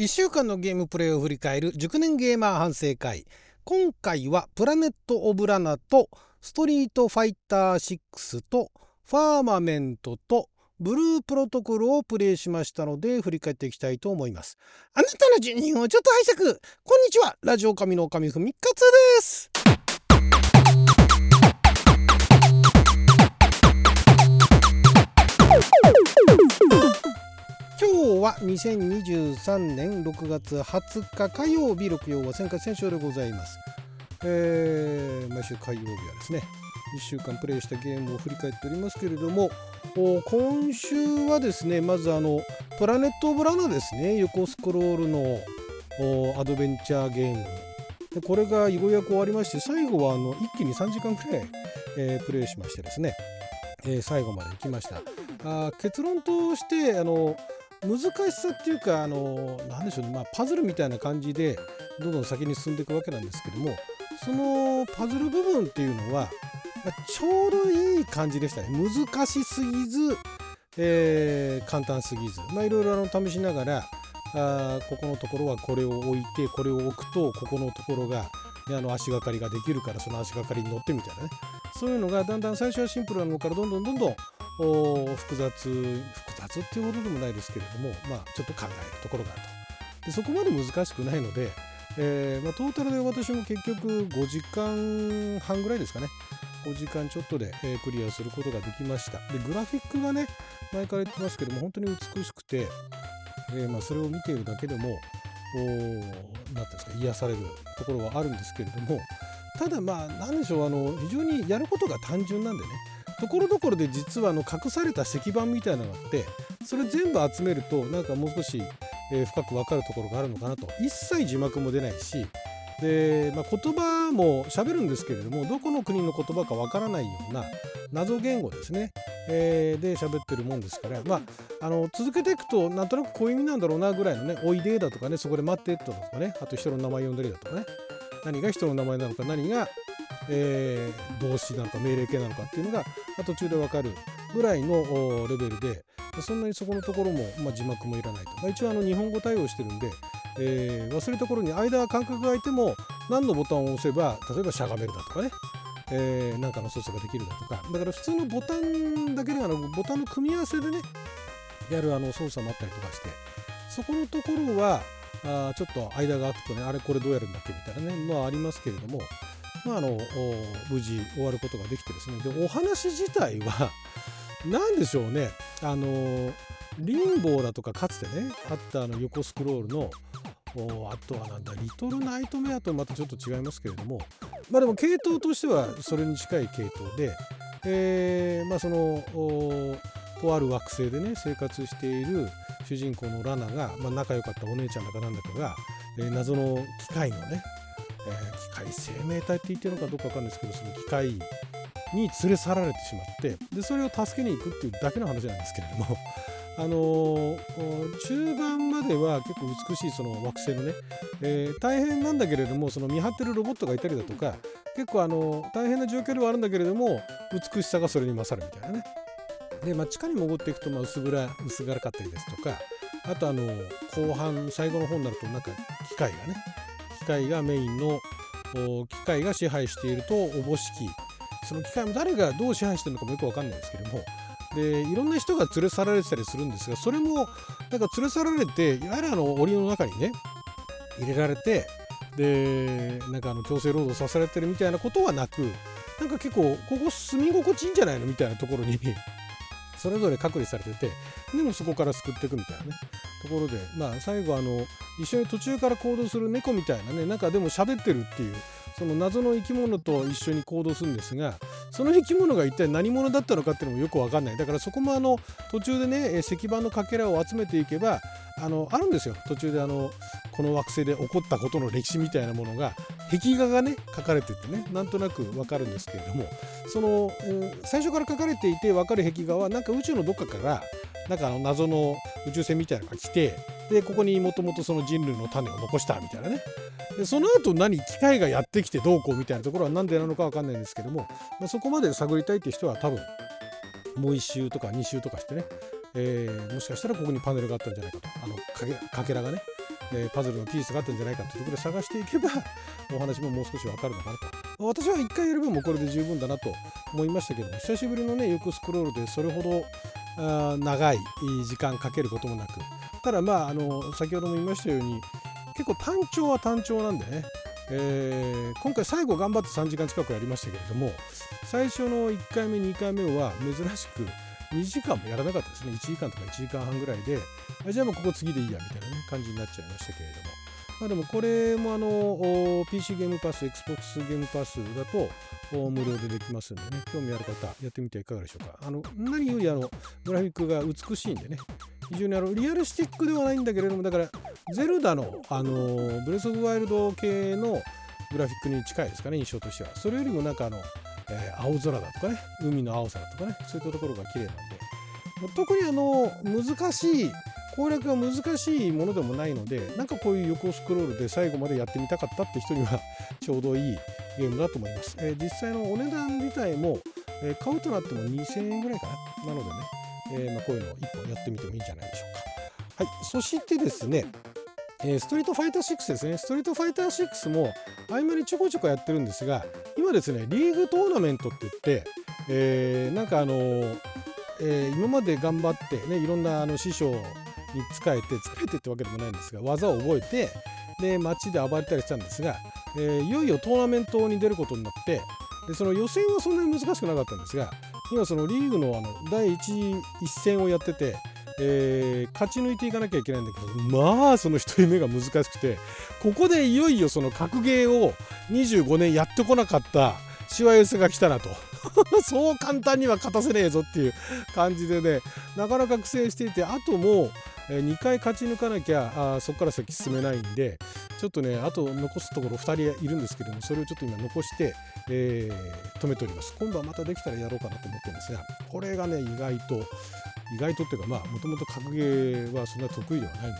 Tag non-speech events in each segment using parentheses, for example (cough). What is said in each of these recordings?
1週間のゲームプレイを振り返る熟年ゲーマー反省会。今回はプラネット・オブ・ラナとストリート・ファイター6とファーマメントとブループロトコルをプレイしましたので振り返っていきたいと思います。あなたの住人をちょっと拝借。こんにちは。ラジオ神の神ふみかつです。2023年6月20日火曜日6曜は戦火戦勝でございます、えー、毎週火曜日はですね1週間プレイしたゲームを振り返っておりますけれども今週はですねまずあのプラネット・オブ・ラナですね横スクロールのアドベンチャーゲーム。でこれがようやく終わりまして最後はあの一気に3時間くらい、えー、プレイしましてですね、えー、最後まで行きました。あ結論としてあの難しさっていうかあの何でしょうね、まあ、パズルみたいな感じでどんどん先に進んでいくわけなんですけどもそのパズル部分っていうのは、まあ、ちょうどいい感じでしたね。難しすぎず、えー、簡単すぎず。まあいろいろあの試しながらあここのところはこれを置いてこれを置くとここのところが、ね、あの足がかりができるからその足がかりに乗ってみたいなね。そういうのがだんだん最初はシンプルなものからどんどんどんどん複雑複雑っていうほどでもないですけれども、まあ、ちょっと考えるところがあると。でそこまで難しくないので、えーまあ、トータルで私も結局5時間半ぐらいですかね。5時間ちょっとで、えー、クリアすることができました。でグラフィックがね前から言ってますけども本当に美しくて、えーまあ、それを見ているだけでも何ていうんですか癒されるところはあるんですけれどもただまあ何でしょうあの非常にやることが単純なんでね。ところどころで実はあの隠された石板みたいなのがあってそれ全部集めるとなんかもう少し、え深く分かるところがあるのかなと。一切字幕も出ないしで、まあ、言葉も喋るんですけれどもどこの国の言葉か分からないような謎言語ですね、えー、で喋ってるもんですから、まあ、あの続けていくとなんとなくこういう意味なんだろうなぐらいのね「おいで」だとかねそこで待ってとかね。あと人の名前呼んだりだとかね。何が人の名前なのか何がえー、動詞なのか命令形なのかっていうのが途中で分かるぐらいのレベルでそんなにそこのところも、まあ、字幕もいらないと、まあ、一応あの日本語対応してるんで、えー、忘れた頃に間は間隔が空いても何のボタンを押せば例えばしゃがめるだとかねえー、なんかの操作ができるだとか。だから普通のボタンだけではなくボタンの組み合わせでねやるあの操作もあったりとかしてそこのところはあちょっと間が空くとねあれこれどうやるんだっけみたいなねまあありますけれどもまあ、あの無事終わることができてですねでお話自体は (laughs) 何でしょうねあのリンボーだとかかつてねあったあの横スクロールのあとはなんだリトルナイトメアとまたちょっと違いますけれどもまあでも系統としてはそれに近い系統で、えー、まあそのとある惑星でね生活している主人公のラナが、まあ、仲良かったお姉ちゃんだかなんだかが、えー、謎の機械のねえー、機械生命体って言ってるのかどうか分かんないですけどその機械に連れ去られてしまってでそれを助けに行くっていうだけの話なんですけれども (laughs) あのー、中盤までは結構美しいその惑星のね、えー、大変なんだけれどもその見張ってるロボットがいたりだとか結構あの大変な状況ではあるんだけれども美しさがそれに勝るみたいなね。で、まあ、地下に潜っていくとまあ薄暗薄暗かったりですとかあとあの後半最後の方になるとなんか機械がね機械がメインの機械が支配しているとおぼしきその機械も誰がどう支配してるのかもよく分かんないですけどもでいろんな人が連れ去られてたりするんですがそれもなんか連れ去られていわゆるあの檻の中にね入れられてでなんかあの強制労働させられてるみたいなことはなくなんか結構ここ住み心地いいんじゃないのみたいなところにそれぞれ隔離されててでもそこから救っていくみたいなね。ところでまあ最後あの一緒に途中から行動する猫みたいなねなんかでも喋ってるっていうその謎の生き物と一緒に行動するんですがその生き物が一体何者だったのかっていうのもよく分かんない。だからそこもあの途中でね石板のかけらを集めていけばあのあるんですよ。途中であのこの惑星で起こったことの歴史みたいなものが壁画がね書かれててねなんとなく分かるんですけれどもその、最初から書かれていて分かる壁画はなんか宇宙のどっかからなんかあの謎の宇宙船みたいなのが来てでここにもともとその人類の種を残したみたいなね。でその後何機械がやってきてどうこうみたいなところは何でなのか分かんないんですけども、まあ、そこまで探りたいっていう人は多分もう1周とか2周とかしてね、えー、もしかしたらここにパネルがあったんじゃないかと。あのかけらがねえ、パズルのピースがあったんじゃないかっていうところで探していけば (laughs) お話ももう少しわかるのかなと。私は1回やればもうこれで十分だなと思いましたけども久しぶりのね横スクロールでそれほどあ長い時間かけることもなく。ただまああの先ほども言いましたように結構単調は単調なんでね、えー、今回最後頑張って3時間近くやりましたけれども最初の1回目2回目は珍しく2時間もやらなかったですね。1時間とか1時間半ぐらいでじゃあもうここ次でいいやみたいなね感じになっちゃいましたけれども。まあでもこれもあの PC ゲームパス XBOX ゲームパスだと無料でできますんでね。興味ある方やってみてはいかがでしょうか。あの何よりあのグラフィックが美しいんでね。非常にあのリアルスティックではないんだけれどもだからゼルダのあのブレス・オブ・ワイルド系のグラフィックに近いですかね印象としては。それよりもなんかあのえー、青空だとかね海の青さだとかねそういったところが綺麗なんで特にあの難しい攻略が難しいものでもないのでなんかこういう横スクロールで最後までやってみたかったって人には (laughs) ちょうどいいゲームだと思います、えー、実際のお値段自体も、えー、買うとなっても2000円ぐらいかな。なのでね、えー、まあ、こういうのを1本やってみてもいいんじゃないでしょうか。はい。そしてですねえー、ストリートファイター6ですね。ストリートファイター6も合間にちょこちょこやってるんですが、今ですね、リーグトーナメントって言って、えー、なんかあのー、え、今まで頑張ってね、いろんなあの師匠に仕えて、仕えてってわけでもないんですが、技を覚えて、で、街で暴れたりしたんですが、えいよいよトーナメントに出ることになって、でその予選はそんなに難しくなかったんですが、今そのリーグのあの第1一戦をやってて、えー、勝ち抜いていかなきゃいけないんだけどまあその1人目が難しくてここでいよいよその格ゲーを25年やってこなかったしわ寄せが来たなと。(laughs) そう簡単には勝たせねえぞっていう感じでねなかなか苦戦していてあともう2回勝ち抜かなきゃあそこから先進めないんでちょっとねあと残すところ2人いるんですけどもそれをちょっと今残して、えー、止めております。今度はまたできたらやろうかなと思ってるんですがこれがね意外と意外とっていうかまあもともと格ゲーはそんな得意ではないんでね。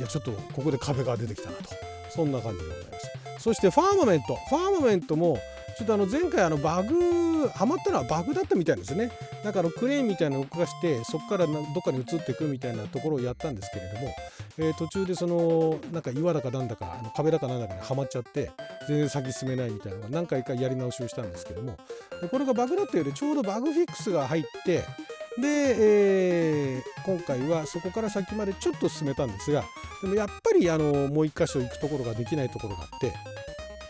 いやちょっとここで壁が出てきたなと。そんな感じでございます。そしてファーマメント。ファーマメントもちょっとあの前回あのバグハマったのはバグだったみたいですね。なんかあのクレーンみたいなのを動かしてそこからどっかに移っていくみたいなところをやったんですけれども、えー、途中でそのなんか岩だかなんだかあの壁だかなんだかにはまっちゃって全然先進めないみたいなのが何回かやり直しをしたんですけどもでこれがバグだったよりちょうどバグフィックスが入ってで、えー、今回はそこから先までちょっと進めたんですがでもやっぱりあのもう一箇所行くところができないところがあって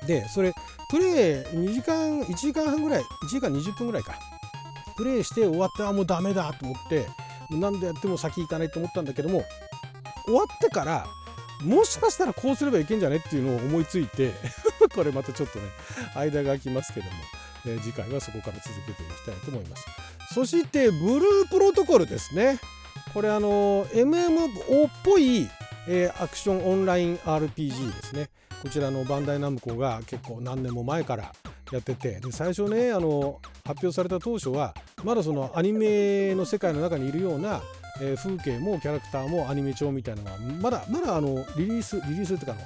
でそれプレイ2時間1時間半ぐらい1時間20分ぐらいか。プレイして終わってあもうダメだと思って何でやっても先行かないと思ったんだけども終わってからもしかしたらこうすればいけんじゃねっていうのを思いついて (laughs) これまたちょっとね間が空きますけども、え、次回はそこから続けていきたいと思います。そしてブループロトコルですねこれあの MMO っぽい、え、アクションオンライン RPG ですねこちらのバンダイナムコが結構何年も前からやっててで最初ねあの発表された当初はまだそのアニメの世界の中にいるような、えー、風景もキャラクターもアニメ調みたいなのがまだまだあのリリースリリースっていうかの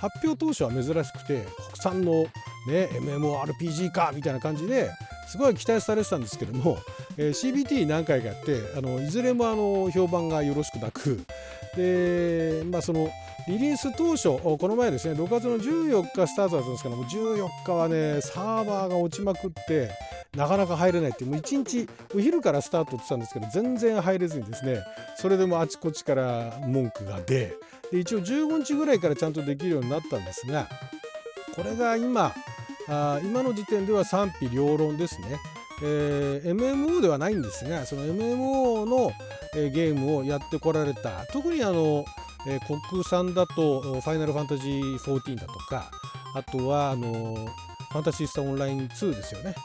発表当初は珍しくて国産のね MMORPG かみたいな感じですごい期待されてたんですけども、えー、CBT 何回かやってあのいずれもあの評判がよろしくなくでまあそのリリース当初この前ですね6月の14日スタートだったんですけども14日はねサーバーが落ちまくってなかなか入れないってもう1日お昼からスタートってたんですけど全然入れずにですねそれでもあちこちから文句が出で一応15日ぐらいからちゃんとできるようになったんですがこれが今あ今の時点では賛否両論ですね。えー、MMO ではないんですがその MMO の、えー、ゲームをやってこられた特にあの、えー、国産だと「ファイナルファンタジー14」だとかあとはあのファンタシースタオンライン2ですよね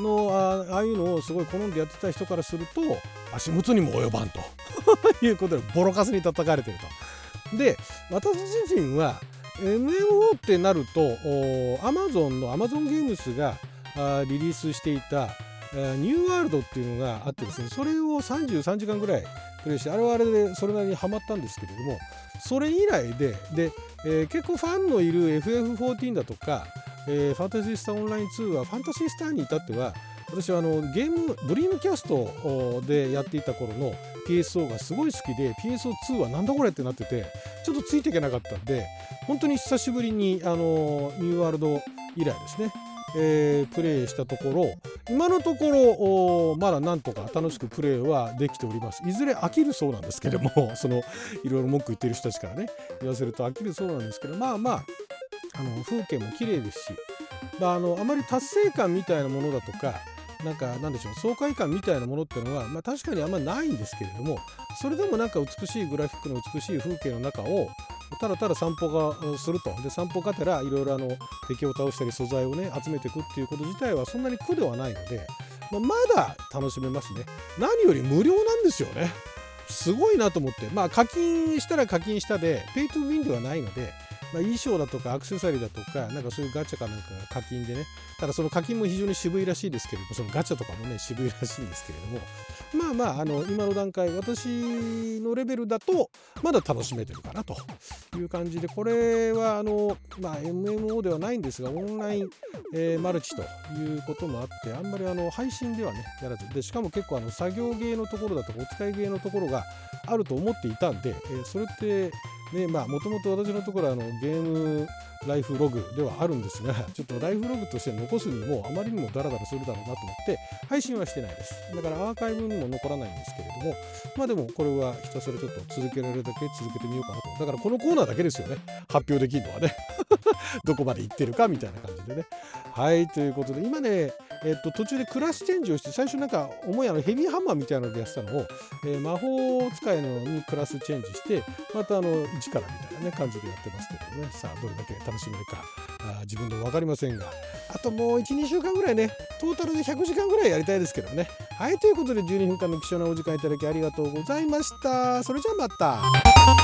のああいうのをすごい好んでやってた人からすると足元にも及ばんと (laughs) いうことでボロカスに叩かれてると。で私自身は MMO ってなると Amazon の Amazon ゲームスがリリースしていたニューワールドっていうのがあってですねそれを33時間ぐらいプレイしてあれはあれでそれなりにハマったんですけれどもそれ以来でで、えー、結構ファンのいる FF14 だとか、えー、ファンタジースターオンライン2はファンタジースターに至っては私はあのゲームドリームキャストでやっていた頃の PSO がすごい好きで PSO2 はなんだこれってなっててちょっとついていけなかったんで本当に久しぶりにあのニューワールド以来ですねえー、プレイしたところ今のところまだなんとか楽しくプレイはできております。いずれ飽きるそうなんですけどもそのいろいろ文句言ってる人たちからね言わせると飽きるそうなんですけどまあまああの風景も綺麗ですし、まあ、あのあまり達成感みたいなものだとかなんかなんでしょう爽快感みたいなものっていうのは、まあ、確かにあんまりないんですけれどもそれでもなんか美しいグラフィックの美しい風景の中をただただ散歩がすると。で散歩がてらいろいろあの敵を倒したり素材をね集めていくっていうこと自体はそんなに苦ではないので、まあ、まだ楽しめますね。何より無料なんですよね。すごいなと思って。まあ課金したら課金したでペイトゥウィンではないのでまあ、衣装だとかアクセサリーだとかなんかそういうガチャかなんかが課金でね。ただその課金も非常に渋いらしいですけれどもそのガチャとかもね渋いらしいんですけれども。まあまああの今の段階私のレベルだとまだ楽しめてるかなと。いう感じでこれはあの、まあ、MMO ではないんですがオンライン、えー、マルチということもあってあんまりあの配信ではねやらず。でしかも結構あの作業芸のところだとかお使い芸のところがあると思っていたんで、えー、それってでまあもともと私のところはあのゲームライフログではあるんですがちょっとライフログとして残すにもあまりにもダラダラするだろうなと思って配信はしてないです。だからアーカイブにも残らないんですけれどもまあでもこれはひたすらちょっと続けられるだけ続けてみようかなと。だからこのコーナーだけですよね。発表できるのはね。(laughs) どこまで行ってるかみたいな感じでね。はいということで今ねえっと、途中でクラスチェンジをして最初なんか重いあのヘビーハンマーみたいなのでやってたのを、えー、魔法使いのにクラスチェンジしてまたあの1からみたいな、ね、感じでやってますけどね。さあどれだけ楽しめるかあ自分でも分かりませんが。あともう12週間ぐらいねトータルで100時間ぐらいやりたいですけどね。はいということで12分間の貴重なお時間いただきありがとうございました。それじゃあまた。